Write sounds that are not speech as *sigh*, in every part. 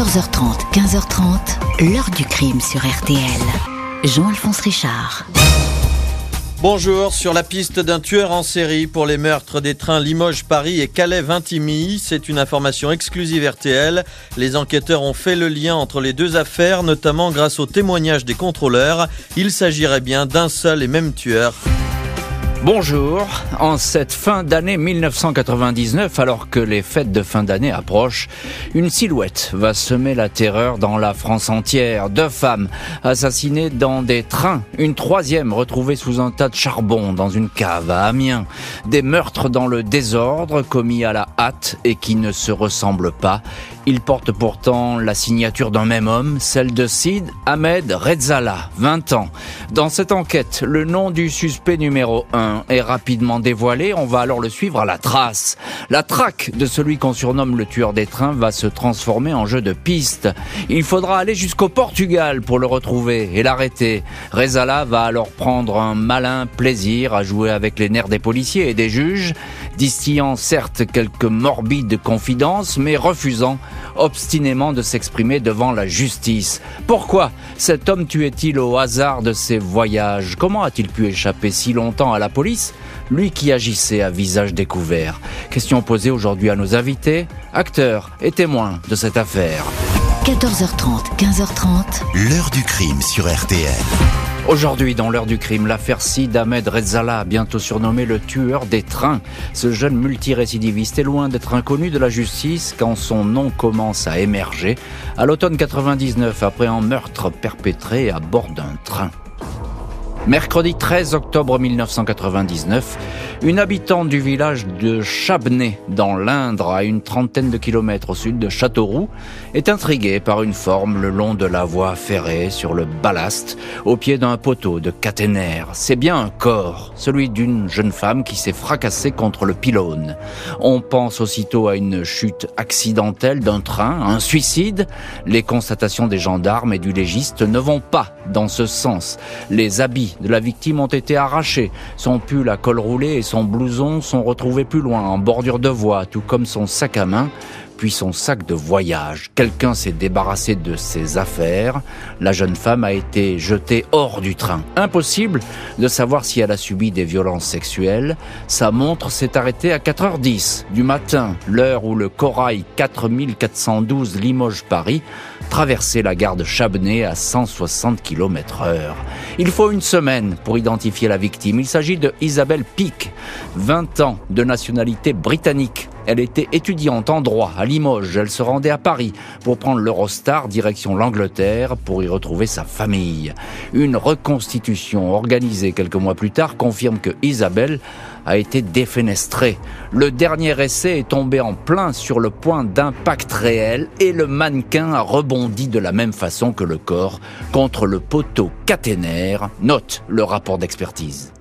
14h30, 15h30, l'heure du crime sur RTL. Jean-Alphonse Richard. Bonjour, sur la piste d'un tueur en série pour les meurtres des trains Limoges-Paris et Calais-Vintimille, c'est une information exclusive RTL. Les enquêteurs ont fait le lien entre les deux affaires, notamment grâce au témoignage des contrôleurs. Il s'agirait bien d'un seul et même tueur. Bonjour, en cette fin d'année 1999, alors que les fêtes de fin d'année approchent, une silhouette va semer la terreur dans la France entière. Deux femmes assassinées dans des trains, une troisième retrouvée sous un tas de charbon dans une cave à Amiens, des meurtres dans le désordre commis à la hâte et qui ne se ressemblent pas. Ils portent pourtant la signature d'un même homme, celle de Sid Ahmed Rezala, 20 ans. Dans cette enquête, le nom du suspect numéro 1 est rapidement dévoilé, on va alors le suivre à la trace. La traque de celui qu'on surnomme le tueur des trains va se transformer en jeu de piste. Il faudra aller jusqu'au Portugal pour le retrouver et l'arrêter. Rezala va alors prendre un malin plaisir à jouer avec les nerfs des policiers et des juges, distillant certes quelques morbides confidences, mais refusant obstinément de s'exprimer devant la justice. Pourquoi cet homme tuait-il au hasard de ses voyages? Comment a-t-il pu échapper si longtemps à la police lui qui agissait à visage découvert Question posée aujourd'hui à nos invités, acteurs et témoins de cette affaire. 14h30, 15h30. L'heure du crime sur RTL. Aujourd'hui, dans l'heure du crime, l'affaire Sid Ahmed Rezala, bientôt surnommé le tueur des trains. Ce jeune multirécidiviste est loin d'être inconnu de la justice quand son nom commence à émerger à l'automne 99 après un meurtre perpétré à bord d'un train. Mercredi 13 octobre 1999, une habitante du village de Chabenay, dans l'Indre, à une trentaine de kilomètres au sud de Châteauroux, est intriguée par une forme le long de la voie ferrée sur le ballast, au pied d'un poteau de caténaire. C'est bien un corps, celui d'une jeune femme qui s'est fracassée contre le pylône. On pense aussitôt à une chute accidentelle d'un train, un suicide. Les constatations des gendarmes et du légiste ne vont pas dans ce sens. Les habits de la victime ont été arrachés, son pull à col roulé et son blouson sont retrouvés plus loin, en bordure de voie, tout comme son sac à main, puis son sac de voyage. Quelqu'un s'est débarrassé de ses affaires. La jeune femme a été jetée hors du train. Impossible de savoir si elle a subi des violences sexuelles. Sa montre s'est arrêtée à 4h10 du matin, l'heure où le Corail 4412 Limoges-Paris traversait la gare de Chabenay à 160 km heure. Il faut une semaine pour identifier la victime. Il s'agit de Isabelle Pic, 20 ans de nationalité britannique. Elle était étudiante en droit à Limoges. Elle se rendait à Paris pour prendre l'Eurostar direction l'Angleterre pour y retrouver sa famille. Une reconstitution organisée quelques mois plus tard confirme que Isabelle a été défenestrée. Le dernier essai est tombé en plein sur le point d'impact réel et le mannequin a rebondi de la même façon que le corps contre le poteau caténaire, note le rapport d'expertise.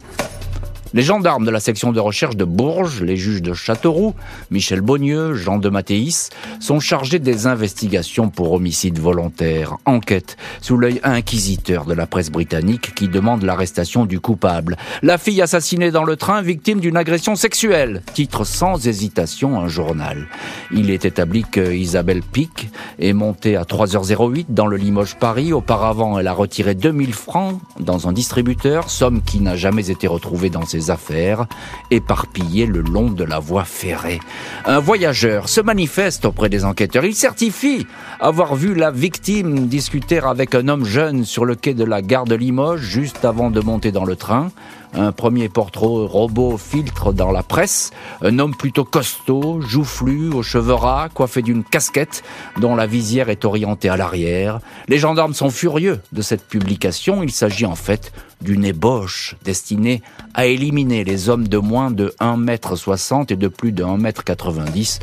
Les gendarmes de la section de recherche de Bourges, les juges de Châteauroux, Michel Beaunieu, Jean de Mathéis, sont chargés des investigations pour homicide volontaire. Enquête sous l'œil inquisiteur de la presse britannique qui demande l'arrestation du coupable. La fille assassinée dans le train, victime d'une agression sexuelle. Titre sans hésitation un journal. Il est établi que Isabelle Pic est montée à 3h08 dans le Limoges Paris. Auparavant, elle a retiré 2000 francs dans un distributeur, somme qui n'a jamais été retrouvée dans ses affaires, éparpillées le long de la voie ferrée. Un voyageur se manifeste auprès des enquêteurs. Il certifie avoir vu la victime discuter avec un homme jeune sur le quai de la gare de Limoges juste avant de monter dans le train. Un premier portrait robot filtre dans la presse. Un homme plutôt costaud, joufflu, aux cheveux ras, coiffé d'une casquette dont la visière est orientée à l'arrière. Les gendarmes sont furieux de cette publication. Il s'agit en fait d'une ébauche destinée à éliminer les hommes de moins de 1m60 et de plus de 1m90.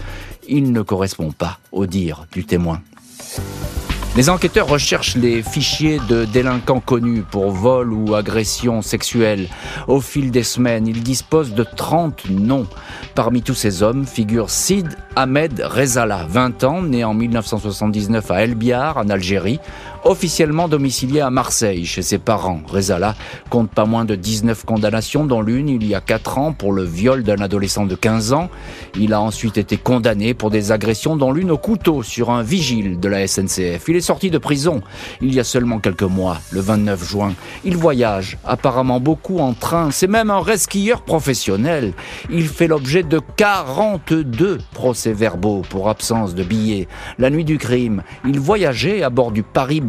Il ne correspond pas au dire du témoin. Les enquêteurs recherchent les fichiers de délinquants connus pour vol ou agression sexuelle. Au fil des semaines, ils disposent de 30 noms. Parmi tous ces hommes figure Sid Ahmed Rezala, 20 ans, né en 1979 à El Biar, en Algérie, officiellement domicilié à Marseille chez ses parents. Rezala compte pas moins de 19 condamnations, dont l'une il y a 4 ans pour le viol d'un adolescent de 15 ans. Il a ensuite été condamné pour des agressions, dont l'une au couteau sur un vigile de la SNCF. Il est sorti de prison il y a seulement quelques mois, le 29 juin. Il voyage apparemment beaucoup en train. C'est même un resquilleur professionnel. Il fait l'objet de 42 procès-verbaux pour absence de billets. La nuit du crime, il voyageait à bord du Paris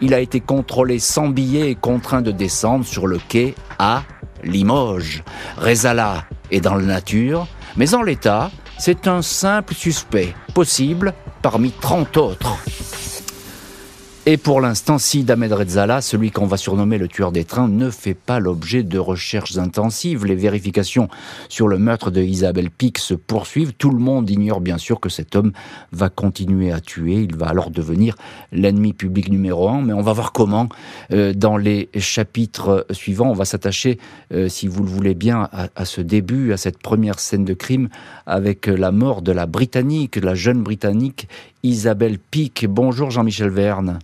Il a été contrôlé sans billets et contraint de descendre sur le quai à Limoges. Rezala est dans la nature, mais en l'état, c'est un simple suspect, possible parmi 30 autres. Et pour l'instant, si Ahmed Rezala, celui qu'on va surnommer le tueur des trains, ne fait pas l'objet de recherches intensives. Les vérifications sur le meurtre de Isabelle Pic se poursuivent. Tout le monde ignore bien sûr que cet homme va continuer à tuer. Il va alors devenir l'ennemi public numéro un. Mais on va voir comment euh, dans les chapitres suivants. On va s'attacher, euh, si vous le voulez bien, à, à, ce début, à cette première scène de crime avec la mort de la Britannique, la jeune Britannique Isabelle Pic. Bonjour Jean-Michel Verne.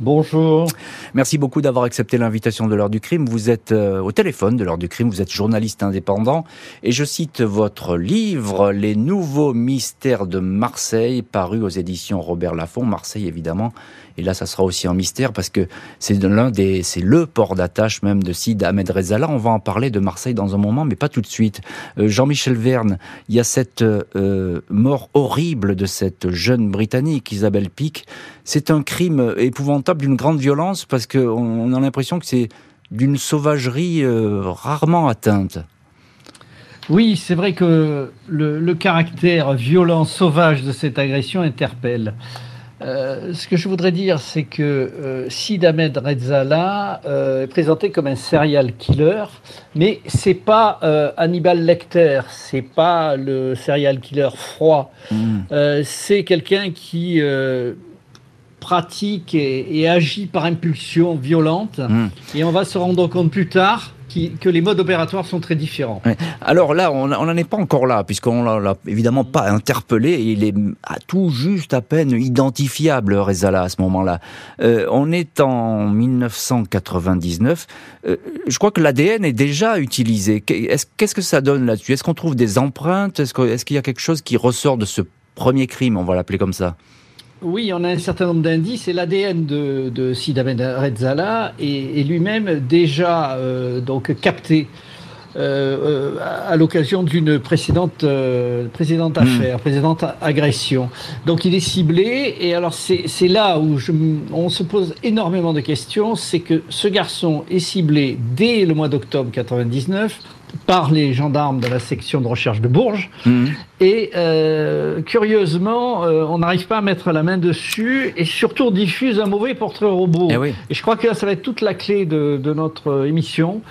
Bonjour. Merci beaucoup d'avoir accepté l'invitation de l'heure du crime. Vous êtes euh, au téléphone de l'heure du crime, vous êtes journaliste indépendant et je cite votre livre Les nouveaux mystères de Marseille paru aux éditions Robert Laffont. Marseille évidemment et là, ça sera aussi un mystère parce que c'est l'un des, c'est le port d'attache même de Sid Ahmed Rezala. On va en parler de Marseille dans un moment, mais pas tout de suite. Euh, Jean-Michel Verne, il y a cette euh, mort horrible de cette jeune Britannique, Isabelle Pic. C'est un crime épouvantable d'une grande violence parce qu'on a l'impression que c'est d'une sauvagerie euh, rarement atteinte. Oui, c'est vrai que le, caractère violent, sauvage de cette agression interpelle. Euh, ce que je voudrais dire, c'est que euh, Sid Ahmed Rezala euh, est présenté comme un serial killer, mais c'est pas Hannibal Lecter, c'est pas le serial killer froid. Mm. c'est quelqu'un qui pratique et, et, agit par impulsion violente, mm. et on va se rendre compte plus tard que les modes opératoires sont très différents. Alors là, on n'en est pas encore là, puisqu'on l'a évidemment pas interpellé, il est à tout juste à peine identifiable, Rezala, à ce moment-là. Euh, on est en 1999, euh, je crois que l'ADN est déjà utilisé. Qu'est-ce que ça donne là-dessus? Est-ce qu'on trouve des empreintes? Est-ce qu'il y a quelque chose qui ressort de ce premier crime, on va l'appeler comme ça oui, on a un certain nombre d'indices et l'ADN de, de Sid Ahmed Rezala est, est lui-même déjà euh, donc capté euh, à l'occasion d'une précédente, euh, précédente affaire, mmh. précédente agression. Donc il est ciblé et alors c'est là où je, on se pose énormément de questions, c'est que ce garçon est ciblé dès le mois d'octobre 99 par les gendarmes de la section de recherche de Bourges. Mmh. Et euh, curieusement, euh, on n'arrive pas à mettre la main dessus et surtout on diffuse un mauvais portrait robot. Eh oui. Et je crois que là, ça va être toute la clé de, de notre émission.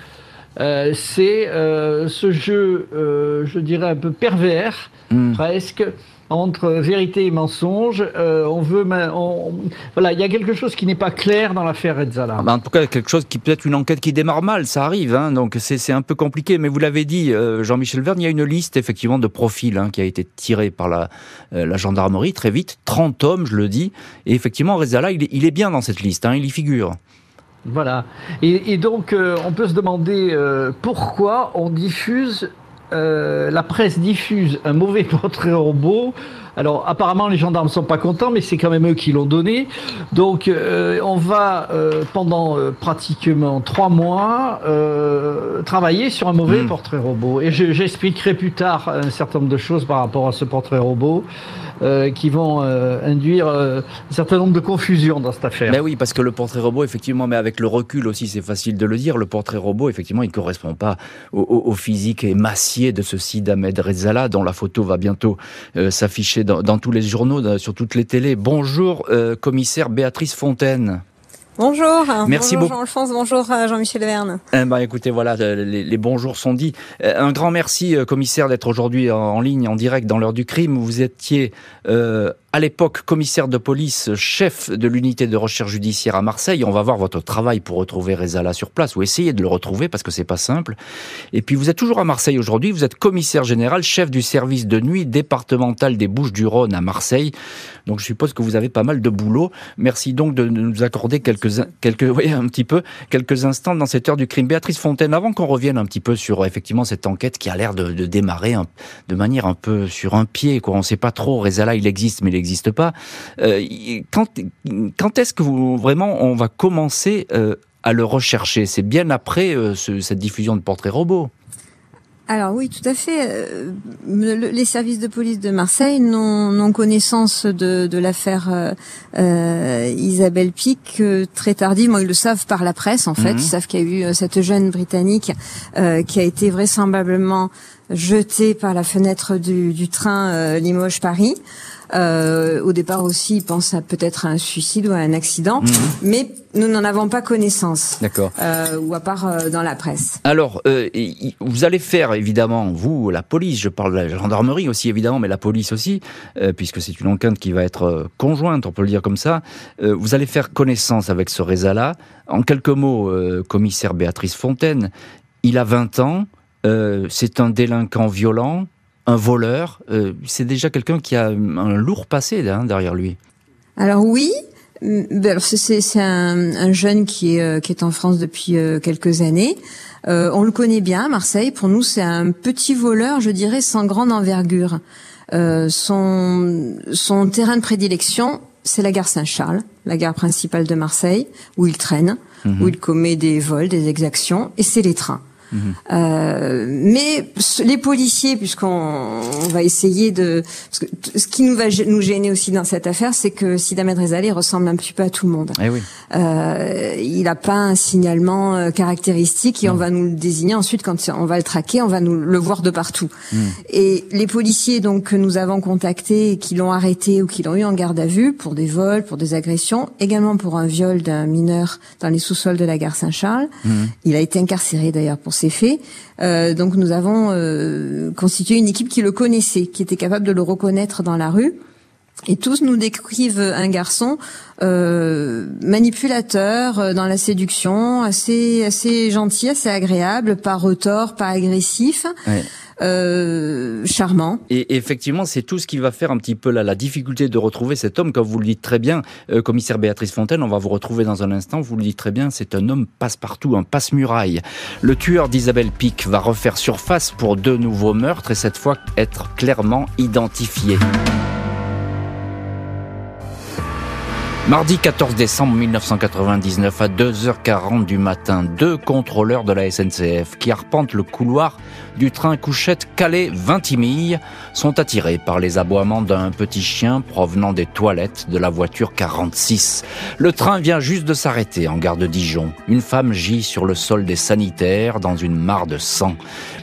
Euh, c'est euh, ce jeu, euh, je dirais, un peu pervers, mmh. presque, entre vérité et mensonge. Euh, on veut, on, voilà, il y a quelque chose qui n'est pas clair dans l'affaire Redzala. Bah en tout cas, quelque chose qui peut être une enquête qui démarre mal, ça arrive, hein, donc c'est un peu compliqué. Mais vous l'avez dit, euh, Jean-Michel Verne, il y a une liste effectivement de profils hein, qui a été tirée par la, euh, la gendarmerie très vite, 30 hommes, je le dis, et effectivement Redzala, il, il, est bien dans cette liste, hein, il y figure. Voilà. Et, et donc, euh, on peut se demander euh, pourquoi on diffuse euh, la presse diffuse un mauvais *laughs* portrait robot. Alors apparemment les gendarmes ne sont pas contents, mais c'est quand même eux qui l'ont donné. Donc euh, on va euh, pendant euh, pratiquement trois mois euh, travailler sur un mauvais mmh. portrait robot. Et j'expliquerai plus tard un certain nombre de choses par rapport à ce portrait robot. Euh, qui vont euh, induire euh, un certain nombre de confusions dans cette affaire. Mais oui, parce que le portrait robot, effectivement, mais avec le recul aussi, c'est facile de le dire, le portrait robot, effectivement, il ne correspond pas au, au, au, physique émacié de ceci d'Ahmed Rezala, dont la photo va bientôt euh, s'afficher dans, dans, tous les journaux, dans, sur toutes les télés. Bonjour, euh, commissaire Béatrice Fontaine. Bonjour. Merci bonjour Jean-Alphonse, bonjour Jean-Michel Verne. Eh ben, écoutez, voilà, les, les, bonjours sont dits. Un grand merci, commissaire, d'être aujourd'hui en, en, ligne, en direct, dans l'heure du crime. Vous étiez euh, à l'époque commissaire de police, chef de l'unité de recherche judiciaire à Marseille. On va voir votre travail pour retrouver Rezala sur place ou essayer de le retrouver parce que c'est pas simple. Et puis vous êtes toujours à Marseille aujourd'hui. Vous êtes commissaire général, chef du service de nuit départemental des Bouches-du-Rhône à Marseille. Donc je suppose que vous avez pas mal de boulot. Merci donc de nous accorder quelques, quelques, oui, un petit peu, quelques instants dans cette heure du crime. Béatrice Fontaine, avant qu'on revienne un petit peu sur effectivement cette enquête qui a l'air de, démarrer de manière un peu sur un pied. On sait pas trop. Rezala, il existe, mais il n'existe pas. Euh, quand, quand est-ce que vous, vraiment on va commencer euh, à le rechercher? C'est bien après euh, ce, cette diffusion de portraits robots. Alors oui, tout à fait. Les services de police de Marseille n'ont connaissance de, de l'affaire euh, Isabelle Pic très tardivement. Ils le savent par la presse, en fait. Mhm. Ils savent qu'il y a eu cette jeune Britannique qui a été vraisemblablement jetée par la fenêtre du, du train Limoges-Paris. Euh, au départ aussi, ils pensent à peut-être à un suicide ou à un accident, mhm. mais nous n'en avons pas connaissance. D'accord. Euh, ou à part euh, dans la presse. Alors, euh, vous allez faire évidemment, vous, la police, je parle de la gendarmerie aussi évidemment, mais la police aussi, euh, puisque c'est une enquête qui va être conjointe, on peut le dire comme ça. vous allez faire connaissance avec ce Réza-là. En quelques mots, commissaire Béatrice Fontaine, il a 20 ans, c'est un délinquant violent, un voleur, euh, c'est déjà quelqu'un qui a un lourd passé hein, derrière lui. Alors oui, c'est un, jeune qui est, euh, qui est en France depuis euh, quelques années. on le connaît bien à Marseille. Pour nous, c'est un petit voleur, je dirais, sans grande envergure. son, son terrain de prédilection, c'est la gare Saint-Charles, la gare principale de Marseille, où il traîne, mhm. où il commet des vols, des exactions, et c'est les trains. Euh, mais les policiers, puisqu'on va essayer de, parce que ce qui nous va nous gêner aussi dans cette affaire, c'est que Sidamed Rezali ressemble un petit peu à tout le monde. Eh oui. euh, il n'a pas un signalement euh, caractéristique et on va nous le désigner ensuite quand on va le traquer, on va nous le voir de partout. Mm. Et les policiers donc que nous avons contactés, et qui l'ont arrêté ou qui l'ont eu en garde à vue pour des vols, pour des agressions, également pour un viol d'un mineur dans les sous-sols de la gare Saint-Charles. Mm. Il a été incarcéré d'ailleurs pour ces faits. Euh, donc nous avons euh, constitué une équipe qui le connaissait, qui était capable de le reconnaître dans la rue. Et tous nous décrivent un garçon euh, manipulateur euh, dans la séduction, assez assez gentil, assez agréable, pas retors, pas agressif. Euh, charmant. Et effectivement, c'est tout ce qui va faire un petit peu la, difficulté de retrouver cet homme, comme vous le dites très bien, euh, commissaire Béatrice Fontaine, on va vous retrouver dans un instant, vous le dites très bien, c'est un homme passe-partout, un passe-muraille. Le tueur d'Isabelle Pic va refaire surface pour deux nouveaux meurtres et cette fois être clairement identifié. Mardi 14 décembre 1999 à 2h40 du matin, deux contrôleurs de la SNCF qui arpentent le couloir du train couchette Calais-Vintimille sont attirés par les aboiements d'un petit chien provenant des toilettes de la voiture 46. Le train vient juste de s'arrêter en gare de Dijon. Une femme gît sur le sol des sanitaires dans une mare de sang.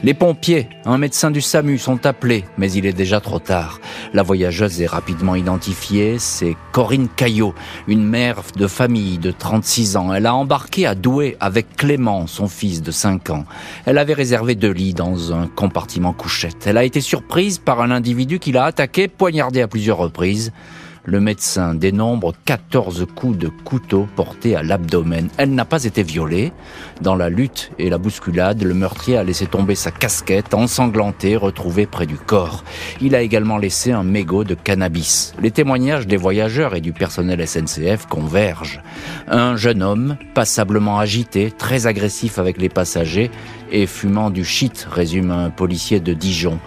Les pompiers, un médecin du SAMU sont appelés, mais il est déjà trop tard. La voyageuse est rapidement identifiée, c'est Corinne Caillot, une mère de famille de 36 ans. Elle a embarqué à Douai avec Clément, son fils de 5 ans. Elle avait réservé deux lits dans un compartiment couchette. Elle a été surprise par un individu qui l'a attaqué, poignardé à plusieurs reprises. Le médecin dénombre 14 coups de couteau portés à l'abdomen. Elle n'a pas été violée. Dans la lutte et la bousculade, le meurtrier a laissé tomber sa casquette ensanglantée retrouvée près du corps. Il a également laissé un mégot de cannabis. Les témoignages des voyageurs et du personnel SNCF convergent. Un jeune homme, passablement agité, très agressif avec les passagers et fumant du shit, résume un policier de Dijon.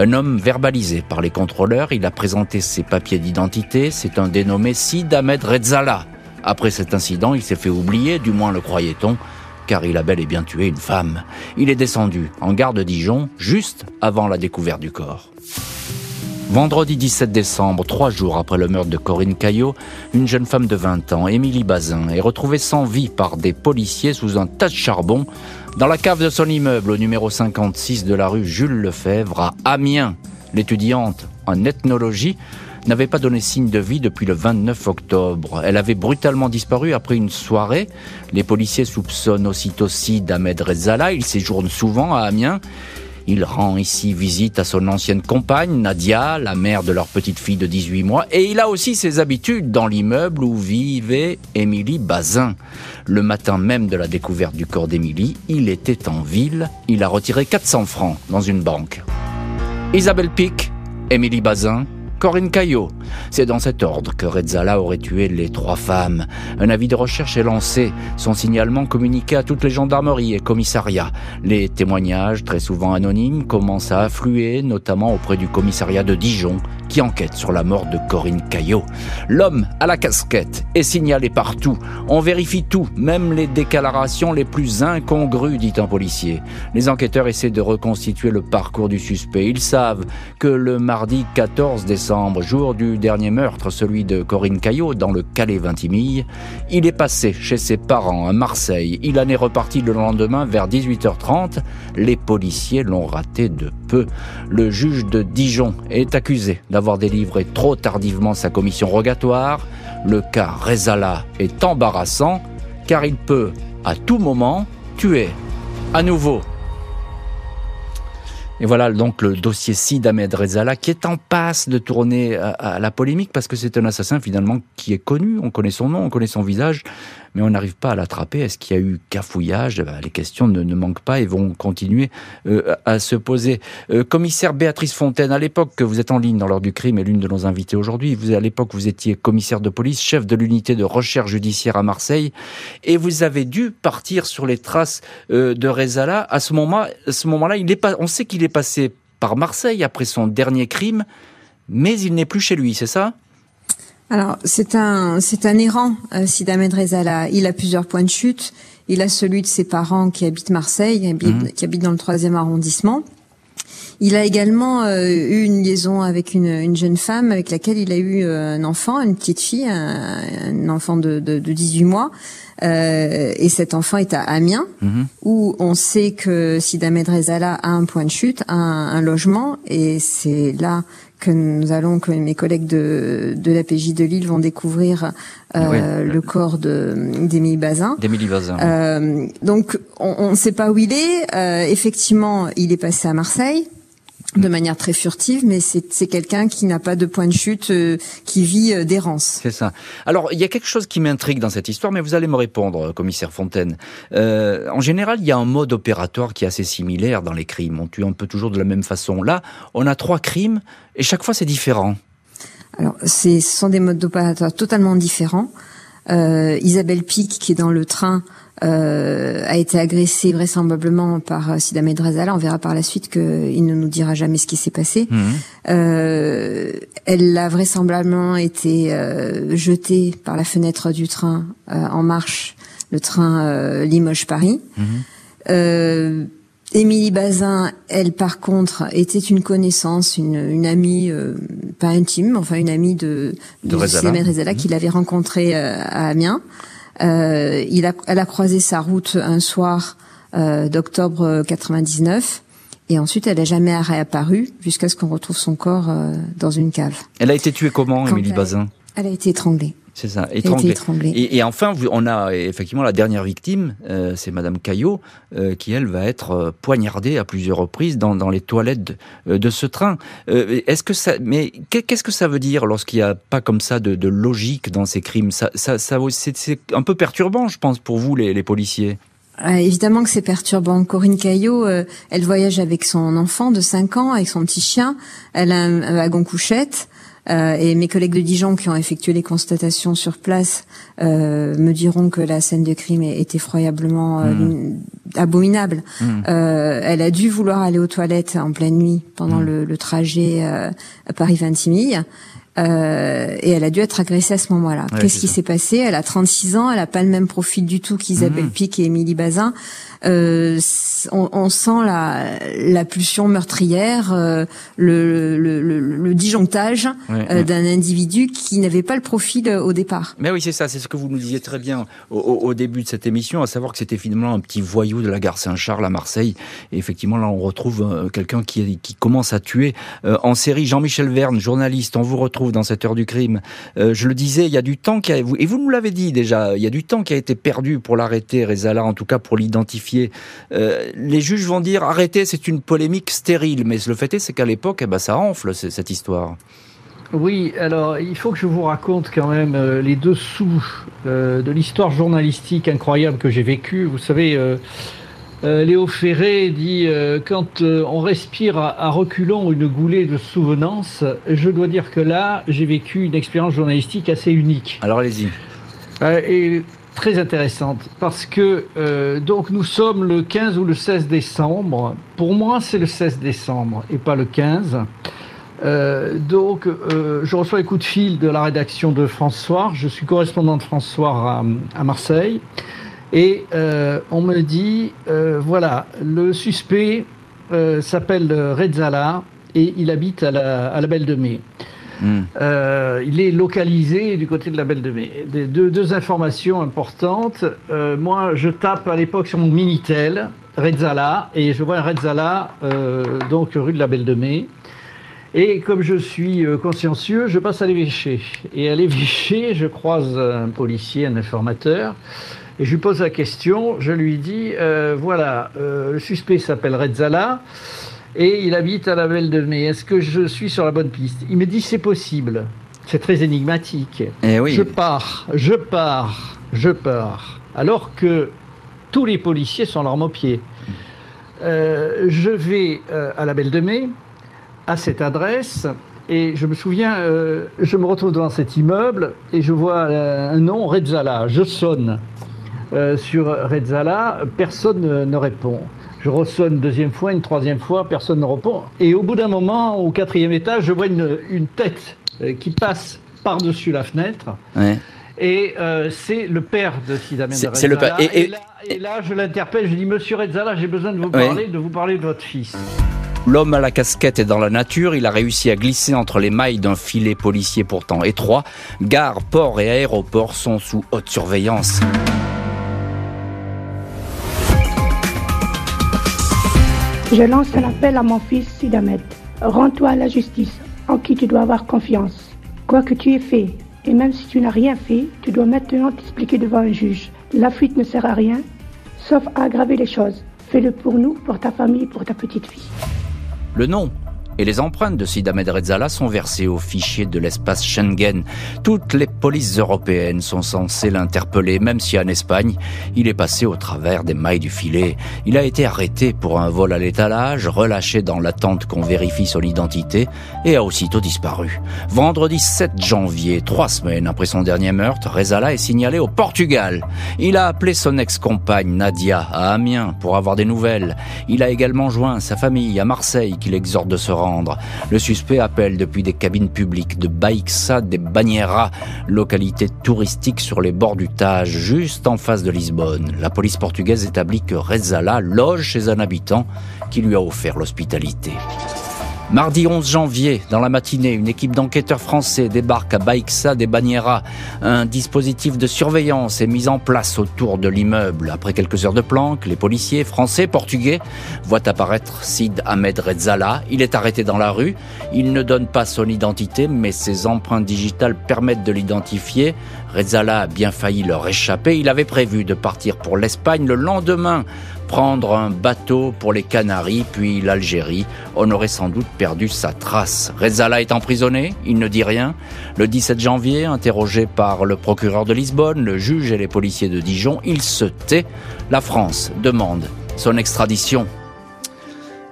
Un homme verbalisé par les contrôleurs, il a présenté ses papiers d'identité, c'est un dénommé Sid Ahmed Rezala. Après cet incident, il s'est fait oublier, du moins le croyait-on, car il a bel et bien tué une femme. Il est descendu en gare de Dijon juste avant la découverte du corps. Vendredi 17 décembre, trois jours après le meurtre de Corinne Caillot, une jeune femme de 20 ans, Émilie Bazin, est retrouvée sans vie par des policiers sous un tas de charbon dans la cave de son immeuble au numéro 56 de la rue Jules Lefebvre à Amiens, l'étudiante en ethnologie n'avait pas donné signe de vie depuis le 29 octobre. Elle avait brutalement disparu après une soirée. Les policiers soupçonnent aussitôt aussi d'Ahmed Rezala. Il séjourne souvent à Amiens. Il rend ici visite à son ancienne compagne, Nadia, la mère de leur petite fille de 18 mois, et il a aussi ses habitudes dans l'immeuble où vivait Émilie Bazin. Le matin même de la découverte du corps d'Émilie, il était en ville, il a retiré 400 francs dans une banque. Isabelle Pic, Émilie Bazin, Corinne Caillot. C'est dans cet ordre que Rezzala aurait tué les trois femmes. Un avis de recherche est lancé, son signalement communiqué à toutes les gendarmeries et commissariats. Les témoignages, très souvent anonymes, commencent à affluer, notamment auprès du commissariat de Dijon, qui enquête sur la mort de Corinne Caillot. L'homme à la casquette est signalé partout. On vérifie tout, même les déclarations les plus incongrues, dit un policier. Les enquêteurs essaient de reconstituer le parcours du suspect. Ils savent que le mardi 14 décembre, jour du dernier meurtre, celui de Corinne Caillot dans le Calais-Vintimille, il est passé chez ses parents à Marseille. Il en est reparti le lendemain vers 18h30. Les policiers l'ont raté de peu. Le juge de Dijon est accusé d'avoir délivré trop tardivement sa commission rogatoire. Le cas Rezala est embarrassant car il peut à tout moment tuer à nouveau et voilà donc le dossier Sid Ahmed Rezala qui est en passe de tourner à, la polémique parce que c'est un assassin finalement qui est connu, on connaît son nom, on connaît son visage, mais on n'arrive pas à l'attraper. Est-ce qu'il y a eu cafouillage? Ben, Les questions ne, manquent pas et vont continuer euh, à se poser. Euh, commissaire Béatrice Fontaine, à l'époque que vous êtes en ligne dans l'ordre du crime et l'une de nos invités aujourd'hui, vous à l'époque vous étiez commissaire de police, chef de l'unité de recherche judiciaire à Marseille, et vous avez dû partir sur les traces euh, de Rezala. À ce moment-là, on sait qu'il est passé par Marseille après son dernier crime, mais il n'est plus chez lui, c'est ça? Alors, c'est un, c'est un errant, euh, Sid Ahmed Rezala. Il a plusieurs points de chute. Il a celui de ses parents qui habitent Marseille, qui habitent, mhm. dans le troisième arrondissement. Il a également euh, eu une liaison avec une, une, jeune femme avec laquelle il a eu euh, un enfant, une petite fille, un, enfant de, de, de, 18 mois. Euh, et cet enfant est à Amiens, mhm. où on sait que Sid Ahmed Rezala a un point de chute, un, un logement, et c'est là que nous allons, que mes collègues de, de l'APJ de Lille vont découvrir euh, le corps d'Émilie Bazin. D'Émilie Bazin. Euh, donc, on ne sait pas où il est. Euh, effectivement, il est passé à Marseille de manière très furtive, mais c'est quelqu'un qui n'a pas de point de chute, euh, qui vit euh, d'errance. C'est ça. Alors, il y a quelque chose qui m'intrigue dans cette histoire, mais vous allez me répondre, commissaire Fontaine. Euh, en général, il y a un mode opératoire qui est assez similaire dans les crimes. On tue un peu toujours de la même façon. Là, on a trois crimes, et chaque fois, c'est différent. Alors, ce sont des modes opératoire totalement différents. Euh, Isabelle Pic, qui est dans le train, euh, a été agressée vraisemblablement par euh, Sida Medrazala. On verra par la suite qu'il ne nous dira jamais ce qui s'est passé. Mhm. Euh, elle a vraisemblablement été euh, jetée par la fenêtre du train en marche, le train Limoges-Paris. Mhm. Émilie Bazin, elle par contre, était une connaissance, une, une amie, pas intime, enfin une amie de, de, de Rezala, qu'il avait rencontrée à Amiens. Euh, il a, elle a croisé sa route un soir euh, d'octobre 99. Et ensuite, elle n'a jamais réapparu jusqu'à ce qu'on retrouve son corps euh, dans une cave. Elle a été tuée comment, Émilie Bazin? Elle a été étranglée. C'est ça, étranglé. Et, et, enfin, on a effectivement la dernière victime, euh, c'est Madame Caillot, euh, qui elle va être euh, poignardée à plusieurs reprises dans, dans les toilettes de, de ce train. Est-ce que ça, mais qu'est-ce que ça veut dire lorsqu'il n'y a pas comme ça de, de logique dans ces crimes? Ça, ça, ça c'est un peu perturbant, je pense, pour vous, les, les policiers. Évidemment que c'est perturbant. Corinne Caillot, elle voyage avec son enfant de 5 ans, avec son petit chien. Elle a un wagon couchette. Euh, et mes collègues de Dijon qui ont effectué les constatations sur place euh, me diront que la scène de crime est, effroyablement euh, hmm. abominable. Hmm. elle a dû vouloir aller aux toilettes en pleine nuit pendant hmm. le, le, trajet Paris-Vintimille. Euh, et elle a dû être agressée à ce moment-là. Qu'est-ce qui s'est passé? Elle a 36 ans, elle a pas le même profil du tout qu'Isabelle mmh. Pic et Émilie Bazin. Euh, on, on, sent la, la pulsion meurtrière, euh, le, le, le, le, disjonctage euh, d'un individu qui n'avait pas le profil au départ. Mais oui, c'est ça, c'est ce que vous nous disiez très bien au, au, début de cette émission, à savoir que c'était finalement un petit voyou de la gare Saint-Charles à Marseille. Et effectivement, là, on retrouve quelqu'un qui, qui commence à tuer en série. Jean-Michel Verne, journaliste, on vous retrouve dans cette heure du crime. Je le disais, il y a du temps qui a, et vous nous l'avez dit déjà, il y a du temps qui a été perdu pour l'arrêter, Rezala, en tout cas pour l'identifier. Euh, les juges vont dire arrêter, c'est une polémique stérile, mais le fait est, c'est qu'à l'époque, eh ben, ça enfle cette histoire. Oui, alors il faut que je vous raconte quand même euh, les dessous euh, de l'histoire journalistique incroyable que j'ai vécue. Vous savez, euh, Léo Ferré dit quand on respire à, reculons une goulée de souvenance, je dois dire que là, j'ai vécu une expérience journalistique assez unique. Alors allez-y. et très intéressante parce que donc nous sommes le 15 ou le 16 décembre. Pour moi, c'est le 16 décembre et pas le 15. Euh, donc, euh, je reçois les coups de fil de la rédaction de François. Je suis correspondant de François à, Marseille. Et euh, on me dit, voilà, le suspect s'appelle Redzala et il habite à la, Belle de Mai. Hmm. il est localisé du côté de la Belle de Mai. deux, informations importantes. moi, je tape à l'époque sur mon Minitel, Redzala, et je vois un Redzala, donc rue de la Belle de Mai. Et comme je suis euh, consciencieux, je passe à l'évêché. Et à l'évêché, je croise un policier, un informateur, et je lui pose la question. Je lui dis euh, voilà, euh, le suspect s'appelle Redzala et il habite à la Belle de Mai. Est-ce que je suis sur la bonne piste? Il me dit c'est possible. C'est très énigmatique. Eh oui. Je pars, je pars, je pars. Alors que tous les policiers sont l'arme au pied. je vais à la Belle de Mai à cette adresse. Et je me souviens, euh, je me retrouve devant cet immeuble et je vois euh, un nom, Redzala. Je sonne euh, sur Redzala, personne ne, répond. Je ressonne une deuxième fois, une troisième fois, personne ne répond. Et au bout d'un moment, au quatrième étage, je vois une, une tête qui passe par-dessus la fenêtre. Et c'est le père de Sidamen C'est le père. Et, là, je l'interpelle, je dis Monsieur Redzala, j'ai besoin de vous parler, de vous parler de votre fils. L'homme à la casquette est dans la nature, il a réussi à glisser entre les mailles d'un filet policier pourtant étroit. Gares, ports et aéroports sont sous haute surveillance. Je lance un appel à mon fils Sidamed. Rends-toi à la justice, en qui tu dois avoir confiance. Quoi que tu aies fait, et même si tu n'as rien fait, tu dois maintenant t'expliquer devant un juge. La fuite ne sert à rien, sauf à aggraver les choses. Fais-le pour nous, pour ta famille, pour ta petite fille. Le nom et les empreintes de Sid Ahmed Rezala sont versées au fichier de l'espace Schengen. Toutes les polices européennes sont censées l'interpeller, même si en Espagne, il est passé au travers des mailles du filet. Il a été arrêté pour un vol à l'étalage, relâché dans l'attente qu'on vérifie son identité, et a aussitôt disparu. Vendredi 7 janvier, trois semaines après son dernier meurtre, Rezala est signalé au Portugal. Il a appelé son ex-compagne Nadia à Amiens pour avoir des nouvelles. Il a également joint sa famille à Marseille qu'il exhorte de se rendre le suspect appelle depuis des cabines publiques de Baixa des Bagnera, localité touristique sur les bords du Tage, juste en face de Lisbonne. La police portugaise établit que Rezala loge chez un habitant qui lui a offert l'hospitalité. Mardi 11 janvier, dans la matinée, une équipe d'enquêteurs français débarque à Baixa des Bagnera. Un dispositif de surveillance est mis en place autour de l'immeuble. Après quelques heures de planque, les policiers français, portugais voient apparaître Sid Ahmed Redzala. Il est arrêté dans la rue. Il ne donne pas son identité, mais ses empreintes digitales permettent de l'identifier. Redzala a bien failli leur échapper. Il avait prévu de partir pour l'Espagne le lendemain prendre un bateau pour les Canaries, puis l'Algérie. On aurait sans doute perdu sa trace. Rezala est emprisonné, il ne dit rien. Le 17 janvier, interrogé par le procureur de Lisbonne, le juge et les policiers de Dijon, il se tait. La France demande son extradition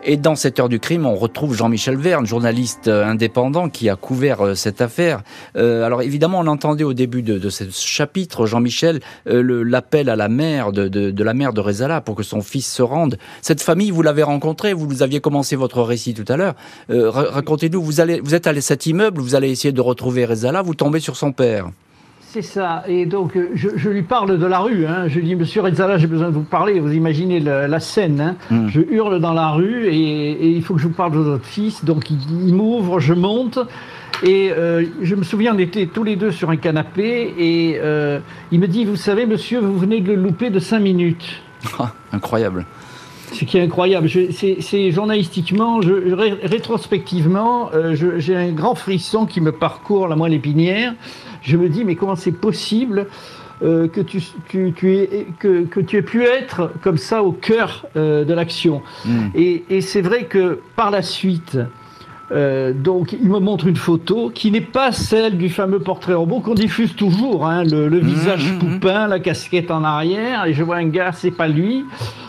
et dans cette heure du crime, on retrouve Jean-Michel Verne, journaliste euh, indépendant qui a couvert euh, cette affaire. Euh, alors évidemment, on entendait au début de, ce chapitre, Jean-Michel, l'appel à la mère de, la mère de Rezala pour que son fils se rende. Cette famille, vous l'avez rencontrée, vous, vous aviez commencé votre récit tout à l'heure. Racontez-nous, vous, vous êtes allé à cet immeuble, vous allez essayer de retrouver Rezala, vous tombez sur son père. C'est ça. Et donc, euh, je, lui parle de la rue. Hein. Je dis, Monsieur Rezzala, j'ai besoin de vous parler. Vous imaginez la, scène. Hein. Hmm. Je hurle dans la rue et, il faut que je vous parle de votre fils. Donc, il, m'ouvre, je monte. Et euh, je me souviens, on était tous les deux sur un canapé. Et euh, il me dit, vous savez, monsieur, vous venez de le louper de cinq minutes. Ah, incroyable. Ce qui est incroyable, c'est journalistiquement, je, rétrospectivement, euh, j'ai un grand frisson qui me parcourt la moelle épinière. Je me dis, mais comment c'est possible euh, que, tu, tu, que, que, tu aies pu être comme ça au cœur euh, de l'action? Hmm. Et, et c'est vrai que par la suite, euh, donc, il me montre une photo qui n'est pas celle du fameux portrait robot qu'on diffuse toujours, hein, le, le, visage mmh, poupin, la casquette en arrière, et je vois un gars, c'est pas lui.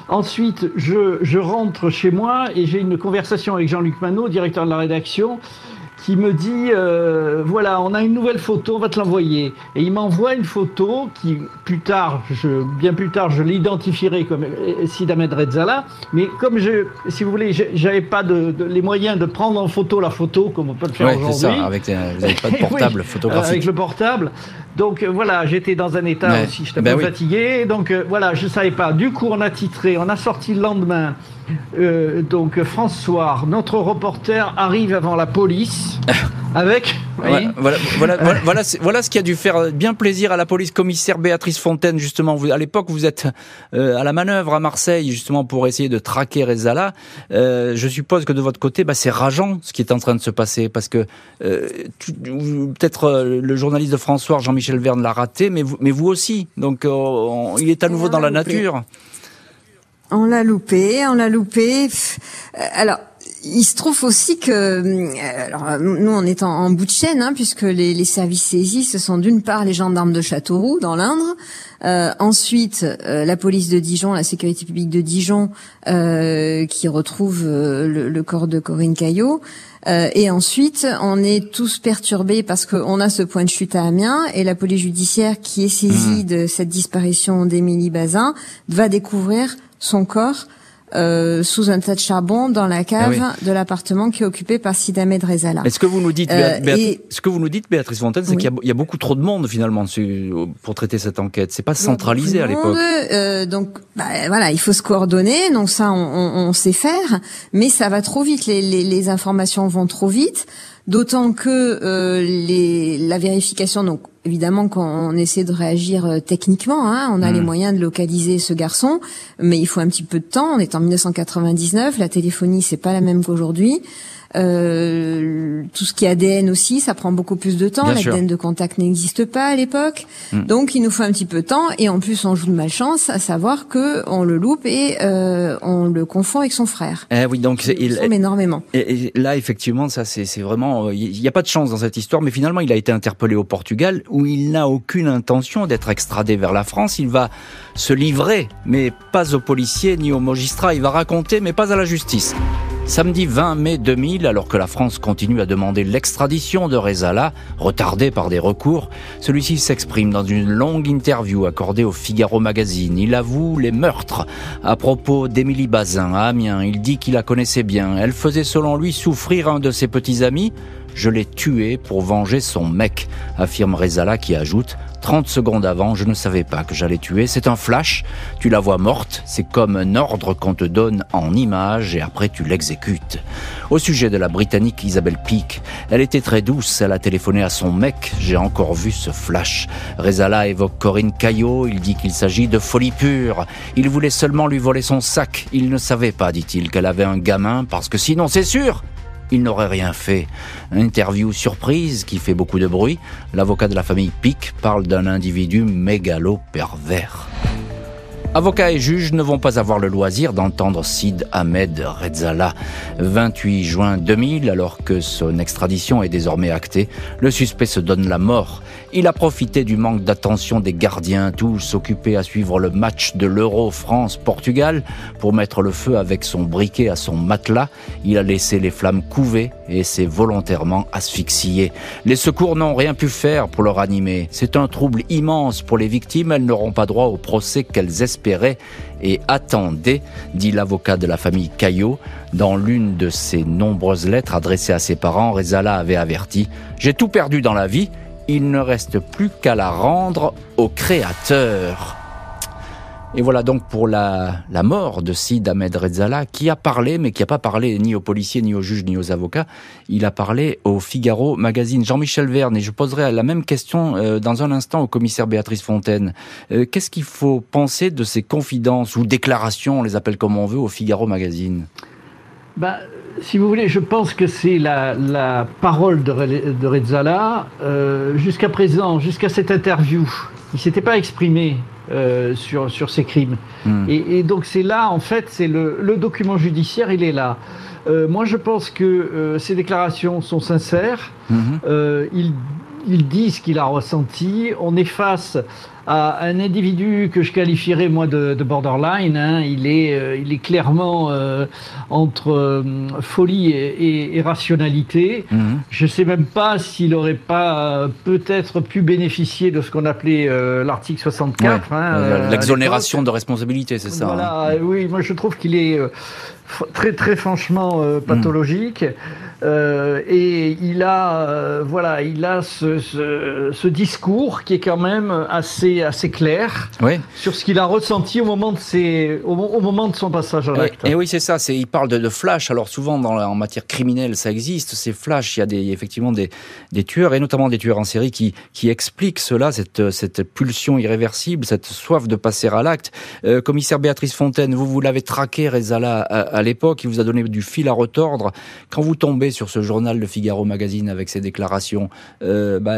Ensuite, je, je rentre chez moi et j'ai une conversation avec Jean-Luc Manot, directeur de la rédaction, qui me dit euh, voilà, on a une nouvelle photo, on va te l'envoyer. Et il m'envoie une photo qui, plus tard, je, bien plus tard, je l'identifierai comme Sid Ahmed Rezala. Mais comme je, si vous voulez, j'avais pas de, les moyens de prendre en photo la photo comme on peut le faire aujourd'hui. Avec, euh, vous n'avez pas de *laughs* portable photographique. Avec le portable. Donc euh, voilà, j'étais dans un état aussi, j'étais ben fatigué. Donc voilà, je savais pas. Du coup, on a titré, on a sorti le lendemain euh, donc François, notre reporter arrive avant la police *laughs* avec. voilà, voilà, voilà, voilà, ce qui a dû faire bien plaisir à la police commissaire Béatrice Fontaine justement. Vous, à l'époque, vous êtes euh, à la manœuvre à Marseille justement pour essayer de traquer Rezala. Euh, je suppose que de votre côté, bah, c'est rageant ce qui est en train de se passer parce que peut-être le journaliste de François, Jean-Michel Verne, l'a raté, mais vous, mais vous aussi. Donc il est à nouveau dans la nature. On l'a loupé, on l'a loupé. Euh, alors, il se trouve aussi que, euh, alors nous on est en, bout de chaîne, hein, puisque les, services saisis, ce sont d'une part les gendarmes de Châteauroux dans l'Indre, euh, ensuite la police de Dijon, la sécurité publique de Dijon, qui retrouve le, corps de Corinne Caillot, et ensuite on est tous perturbés parce qu'on a ce point de chute à Amiens et la police judiciaire qui est saisie mmh. de cette disparition d'Émilie Bazin va découvrir son corps euh, sous un tas de charbon dans la cave ah de l'appartement qui est occupé par Sidamed Rezala. est ce que vous nous dites, euh, ce que vous nous dites, Béatrice Fontaine, c'est qu'il y, a beaucoup trop de monde finalement pour traiter cette enquête. C'est pas centralisé à l'époque. Euh, donc bah, voilà, il faut se coordonner. Donc ça, on, on, sait faire, mais ça va trop vite. Les, les, les informations vont trop vite. D'autant que euh, les, la vérification, donc évidemment quand on essaie de réagir euh, techniquement, hein, on a les hmm. moyens de localiser ce garçon, mais il faut un petit peu de temps. On est en 1999, la téléphonie c'est pas la même qu'aujourd'hui. Euh, tout ce qui est ADN aussi, ça prend beaucoup plus de temps. L'ADN de contact n'existe pas à l'époque, hmm. donc il nous faut un petit peu de temps. Et en plus, on joue de malchance, à savoir que on le loupe et euh, on le confond avec son frère. Eh oui, donc il énormément. Et, là, effectivement, ça c'est vraiment, il n'y a pas de chance dans cette histoire. Mais finalement, il a été interpellé au Portugal, où il n'a aucune intention d'être extradé vers la France. Il va se livrer, mais pas aux policiers ni aux magistrats. Il va raconter, mais pas à la justice. Samedi 20 mai 2000, alors que la France continue à demander l'extradition de Rezala, retardée par des recours, celui-ci s'exprime dans une longue interview accordée au Figaro Magazine. Il avoue les meurtres. À propos d'Émilie Bazin à Amiens, il dit qu'il la connaissait bien. Elle faisait selon lui souffrir un de ses petits amis. Je l'ai tué pour venger son mec, affirme Rezala qui ajoute 30 secondes avant, je ne savais pas que j'allais tuer. C'est un flash, tu la vois morte, c'est comme un ordre qu'on te donne en image et après tu l'exécutes. Au sujet de la Britannique Isabelle Peake, elle était très douce, elle a téléphoné à son mec, j'ai encore vu ce flash. Rezala évoque Corinne Caillot, il dit qu'il s'agit de folie pure. Il voulait seulement lui voler son sac, il ne savait pas, dit-il, qu'elle avait un gamin, parce que sinon, c'est sûr, il n'aurait rien fait. Interview surprise qui fait beaucoup de bruit. L'avocat de la famille Pic parle d'un individu mégalo-pervers. Avocats et juges ne vont pas avoir le loisir d'entendre Sid Ahmed Rezala. 28 juin 2000, alors que son extradition est désormais actée, le suspect se donne la mort. Il a profité du manque d'attention des gardiens, tous occupés à suivre le match de l'Euro France-Portugal, pour mettre le feu avec son briquet à son matelas. Il a laissé les flammes couver et s'est volontairement asphyxié. Les secours n'ont rien pu faire pour le ranimer. C'est un trouble immense pour les victimes. Elles n'auront pas droit au procès qu'elles espèrent et attendait, dit l'avocat de la famille Caillot. Dans l'une de ses nombreuses lettres adressées à ses parents, Rezala avait averti J'ai tout perdu dans la vie, il ne reste plus qu'à la rendre au Créateur. Et voilà donc pour la, la mort de Sid Ahmed Rezala, qui a parlé, mais qui n'a pas parlé ni aux policiers, ni aux juges, ni aux avocats. Il a parlé au Figaro Magazine. Jean-Michel Verne, et je poserai la même question euh, dans un instant au commissaire Béatrice Fontaine. Euh, qu'est-ce qu'il faut penser de ces confidences ou déclarations, on les appelle comme on veut, au Figaro Magazine? Bah, si vous voulez, je pense que c'est la, la, parole de, de Rezala. Euh, jusqu'à présent, jusqu'à cette interview, il s'était pas exprimé euh, sur, sur ces crimes. Hmm. Et, et, donc c'est là, en fait, c'est le, le, document judiciaire, il est là. Euh, moi, je pense que euh, ces déclarations sont sincères. Euh, il, il dit ce qu'il a ressenti. On est face à un individu que je qualifierais moi de, de borderline. Hein. Il, est, euh, il est clairement euh, entre euh, folie et, et, et rationalité. Mmh. Je ne sais même pas s'il n'aurait pas peut-être pu bénéficier de ce qu'on appelait l'article 64. Ouais. Hein, L'exonération de responsabilité, c'est ça. Voilà, hein. oui, moi je trouve qu'il est très très franchement pathologique. Mmh. Euh, et il a, euh, voilà, il a ce, ce, ce, discours qui est quand même assez, assez clair oui. sur ce qu'il a ressenti au moment de, ses, au, au moment de son passage à l'acte. Et, et, oui, c'est ça. C'est, il parle de, de, flash. Alors souvent, dans en matière criminelle, ça existe. Ces flashs, il y a des, effectivement des, des tueurs, et notamment des tueurs en série, qui, qui expliquent cela, cette, cette pulsion irréversible, cette soif de passer à l'acte. Euh, commissaire Béatrice Fontaine, vous, vous l'avez traqué, Rezala, à, à l'époque. Il vous a donné du fil à retordre. Quand vous tombez sur ce journal Le Figaro Magazine avec ses déclarations. Euh, bah,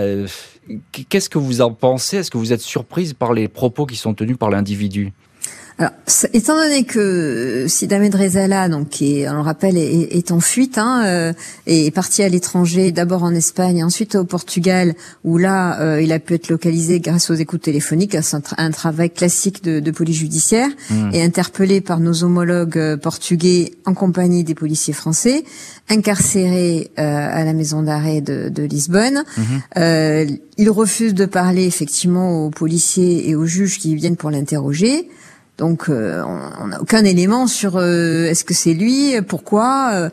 Qu'est-ce que vous en pensez? Est-ce que vous êtes surprise par les propos qui sont tenus par l'individu? Alors, étant donné que Sid Ahmed Rezala, donc qui est, on le rappelle, est, est en fuite, hein, euh, est parti à l'étranger, d'abord en Espagne, ensuite au Portugal, où là, euh, il a pu être localisé grâce aux écoutes téléphoniques, un, travail classique de, de police judiciaire, mmh. et interpellé par nos homologues euh, portugais en compagnie des policiers français, incarcéré euh, à la maison d'arrêt de, de, Lisbonne. Mmh. il refuse de parler effectivement aux policiers et aux juges qui viennent pour l'interroger. Donc euh, on n'a aucun élément sur euh, est-ce que c'est lui, pourquoi. Euh,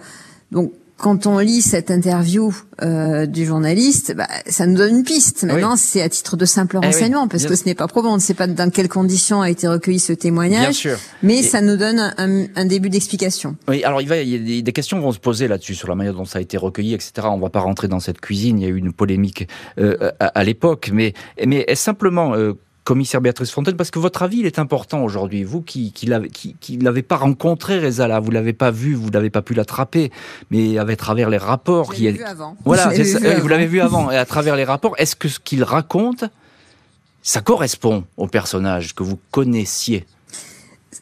donc quand on lit cette interview euh, du journaliste, bah, ça nous donne une piste. Maintenant, oui. c'est à titre de simple renseignement, eh oui, parce que ce n'est pas probant. On ne sait pas dans quelles conditions a été recueilli ce témoignage, mais Et... ça nous donne un, un début d'explication. Oui, alors il, va, il y a des, questions vont se poser là-dessus, sur la manière dont ça a été recueilli, etc. On ne va pas rentrer dans cette cuisine, il y a eu une polémique euh, à, à l'époque, mais, mais simplement... Euh, commissaire Béatrice Fontaine, parce que votre avis, il est important aujourd'hui. Vous qui, qui l'avez qui, qui pas rencontré, Rezala, vous l'avez pas vu, vous n'avez pas pu l'attraper, mais à travers les rapports... L'ai vu avant. Voilà, ça, vu vous l'avez vu avant. Et à travers les rapports, est-ce que ce qu'il raconte, ça correspond au personnage que vous connaissiez?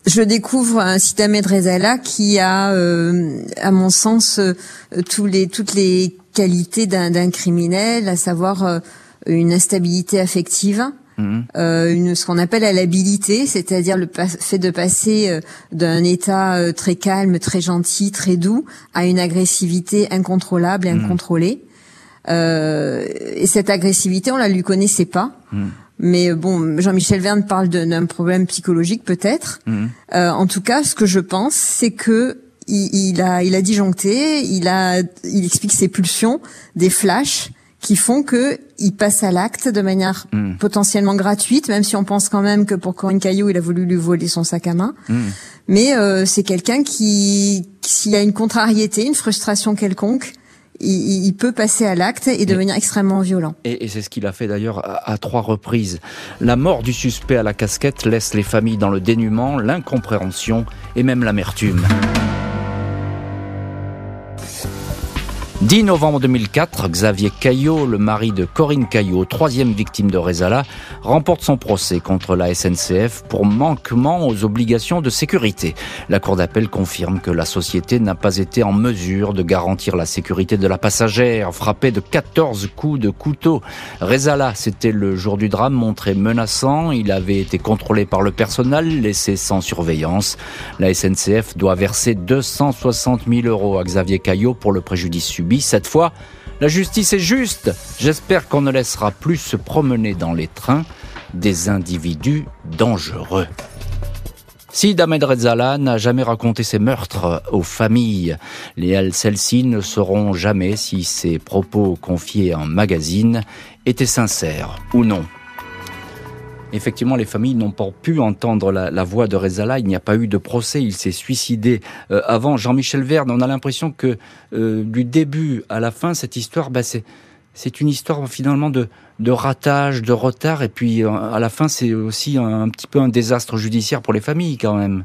Je découvre un site Ahmed Rezala qui a, euh, à mon sens, euh, tous les, toutes les qualités d'un criminel, à savoir euh, une instabilité affective, Mmh. Euh, une, ce qu'on appelle la labilité, c'est-à-dire le fait de passer euh, d'un état euh, très calme, très gentil, très doux, à une agressivité incontrôlable et mmh. incontrôlée. Euh, et cette agressivité, on la lui connaissait pas. Mmh. Mais bon, Jean-Michel Verne parle d'un problème psychologique peut-être. Euh, en tout cas, ce que je pense, c'est que il, il, a, il a disjoncté, il a, il explique ses pulsions, des flashs qui font que il passe à l'acte de manière mmh. potentiellement gratuite, même si on pense quand même que pour Corinne Caillot, il a voulu lui voler son sac à main. Mmh. Mais euh, c'est quelqu'un qui, s'il a une contrariété, une frustration quelconque, il, il peut passer à l'acte et devenir et, extrêmement violent. Et, et c'est ce qu'il a fait d'ailleurs à, à, trois reprises. La mort du suspect à la casquette laisse les familles dans le dénuement, l'incompréhension et même l'amertume. 10 novembre 2004, Xavier Caillot, le mari de Corinne Caillot, troisième victime de Rezala, remporte son procès contre la SNCF pour manquement aux obligations de sécurité. La Cour d'appel confirme que la société n'a pas été en mesure de garantir la sécurité de la passagère, frappée de 14 coups de couteau. Rezala, c'était le jour du drame, montré menaçant. Il avait été contrôlé par le personnel, laissé sans surveillance. La SNCF doit verser 260 000 euros à Xavier Caillot pour le préjudice subi cette fois, la justice est juste. J'espère qu'on ne laissera plus se promener dans les trains des individus dangereux. Si Ahmed Rezala n'a jamais raconté ses meurtres aux familles, celles-ci ne sauront jamais si ses propos confiés en magazine étaient sincères ou non. Effectivement, les familles n'ont pas pu entendre la, voix de Rezala. Il n'y a pas eu de procès. Il s'est suicidé euh, avant. Jean-Michel Verne, on a l'impression que euh, du début à la fin, cette histoire, bah, c'est une histoire finalement de, ratage, de retard, et puis à la fin, c'est aussi un, petit peu un désastre judiciaire pour les familles quand même.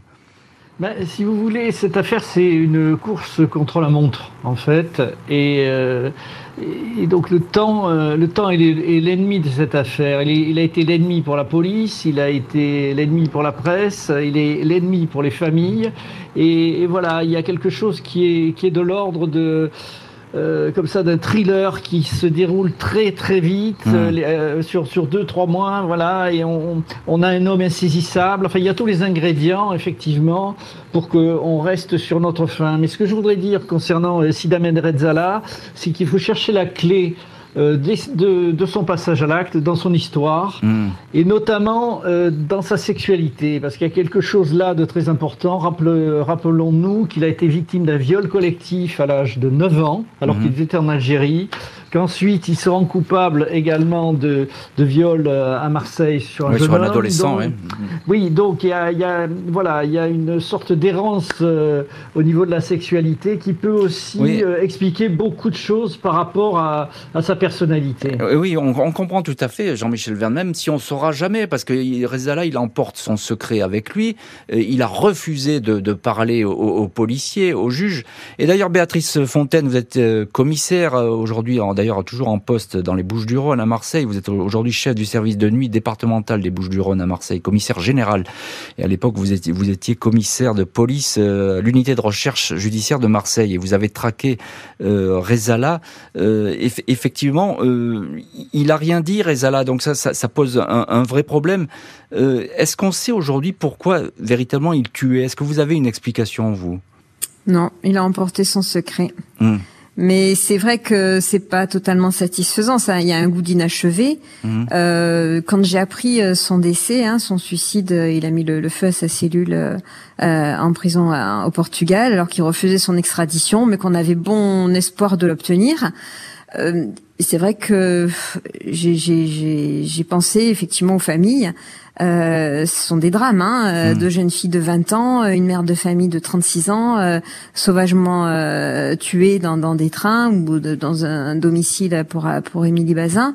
Ben, si vous voulez, cette affaire, c'est une course contre la montre, en fait. Et, euh, et donc le temps, euh, le temps est l'ennemi de cette affaire. Il, a été l'ennemi pour la police, il a été l'ennemi pour la presse, il est l'ennemi pour les familles. Et, voilà, il y a quelque chose qui est de l'ordre de euh, comme ça d'un thriller qui se déroule très très vite hmm. euh, euh, sur sur deux trois mois voilà et on, on, a un homme insaisissable enfin il y a tous les ingrédients effectivement pour qu'on reste sur notre fin mais ce que je voudrais dire concernant Sidamen Redzala c'est qu'il faut chercher la clé euh, de, de, son passage à l'acte, dans son histoire, hmm. et notamment euh, dans sa sexualité, parce qu'il y a quelque chose là de très important. Rappelons-nous qu'il a été victime d'un viol collectif à l'âge de 9 ans, alors hmm. qu'il était en Algérie qu'ensuite il se rend coupable également de, de viol euh, à Marseille sur un, jeune adolescent. oui. oui, donc il y a, y a, voilà, il y a une sorte d'errance euh, au niveau de la sexualité qui peut aussi euh, expliquer beaucoup de choses par rapport à, à sa personnalité. Oui, on, on, comprend tout à fait, Jean-Michel Verne, même si on ne saura jamais, parce que Rezala, il emporte son secret avec lui, il a refusé de, de parler aux, aux, policiers, aux juges. Et d'ailleurs, Béatrice Fontaine, vous êtes commissaire aujourd'hui en d'ailleurs toujours en poste dans les Bouches-du-Rhône à Marseille. Vous êtes aujourd'hui chef du service de nuit départemental des Bouches-du-Rhône à Marseille, commissaire général. Et à l'époque, vous étiez, vous étiez commissaire de police, euh, l'unité de recherche judiciaire de Marseille. Et vous avez traqué euh, Rezala. Euh, effectivement, euh, il a rien dit, Rezala. Donc ça, ça, ça pose un, un, vrai problème. Euh, est-ce qu'on sait aujourd'hui pourquoi véritablement il tuait? Est-ce que vous avez une explication, vous? Non, il a emporté son secret. Hum. Mais c'est vrai que c'est pas totalement satisfaisant. Ça, il y a un goût d'inachevé. Mhm. Euh, quand j'ai appris euh, son décès, hein, son suicide, euh, il a mis le, feu à sa cellule euh, en prison au Portugal, alors qu'il refusait son extradition, mais qu'on avait bon espoir de l'obtenir. Euh, c'est vrai que j'ai pensé effectivement aux familles. Euh, ce sont des drames, hein, euh, mmh. deux jeunes filles de 20 ans, une mère de famille de 36 ans, euh, sauvagement euh, tuées dans, dans, des trains ou dans un domicile pour pour Émilie Bazin.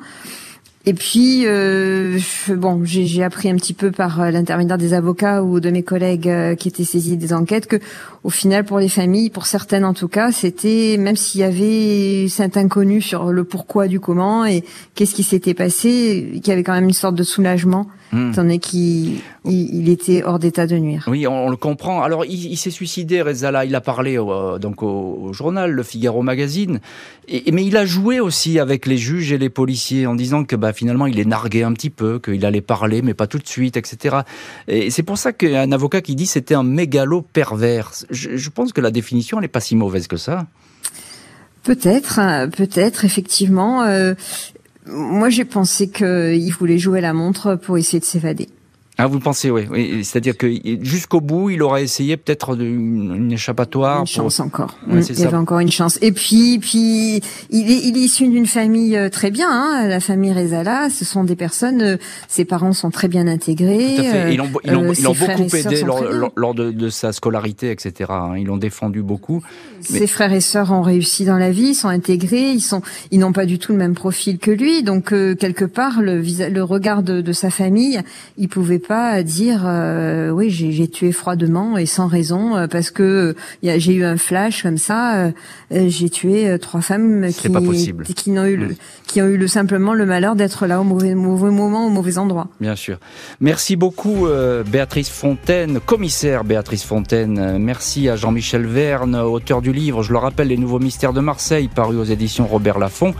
Et puis, euh, bon, j'ai appris un petit peu par euh, l'intermédiaire des avocats ou de mes collègues euh, qui étaient saisis des enquêtes que, au final, pour les familles, pour certaines en tout cas, c'était même s'il y avait cet inconnu sur le pourquoi du comment et qu'est-ce qui s'était passé, qu'il y avait quand même une sorte de soulagement Hmm. étant donné qu'il il, était hors d'état de nuire. Oui, on, le comprend. Alors, il, s'est suicidé, Rezala. Il a parlé euh, donc au, journal, le Figaro Magazine, et, mais il a joué aussi avec les juges et les policiers en disant que bah, finalement il est nargué un petit peu, qu'il allait parler, mais pas tout de suite, etc. Et c'est pour ça qu'un avocat qui dit c'était un mégalo pervers. Je, pense que la définition n'est pas si mauvaise que ça. Peut-être, peut-être effectivement. Euh, moi, j'ai pensé qu'il voulait jouer la montre pour essayer de s'évader. Ah, vous pensez, oui. oui. C'est-à-dire que jusqu'au bout, il aurait essayé peut-être une, échappatoire. Une chance encore. il y avait encore une chance. Et puis, puis, il est, il est issu d'une famille euh, très bien. Hein, la famille Rezala, ce sont des personnes. Euh, ses parents sont très bien intégrés. Tout à fait. Ils l'ont, l'ont, ils beaucoup aidé lors, lors, de, de, sa scolarité, etc. Hein. Ils l'ont défendu beaucoup. Ses frères et sœurs ont réussi dans la vie, sont intégrés, ils sont, ils n'ont pas du tout le même profil que lui. Donc euh, quelque part, le, le regard de, de sa famille, il pouvait pas dire euh, oui j'ai tué froidement et sans raison euh, parce que j'ai eu un flash comme ça. Euh, j'ai tué trois femmes qui qui n'ont eu le, mm. qui ont eu le, simplement le malheur d'être là au mauvais, mauvais moment au mauvais endroit. Bien sûr. Merci beaucoup Béatrice Fontaine, commissaire Béatrice Fontaine. Merci à Jean-Michel Verne, auteur du livre. Je le rappelle, les nouveaux mystères de Marseille, paru aux éditions Robert Laffont.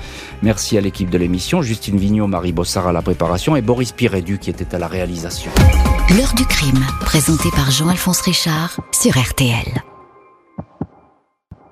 Merci à l'équipe de l'émission, Justine Vignot, Marie Bossard à la préparation et Boris Pirédu qui était à la réalisation. L'heure du crime, présenté par Jean-Alphonse Richard sur RTL.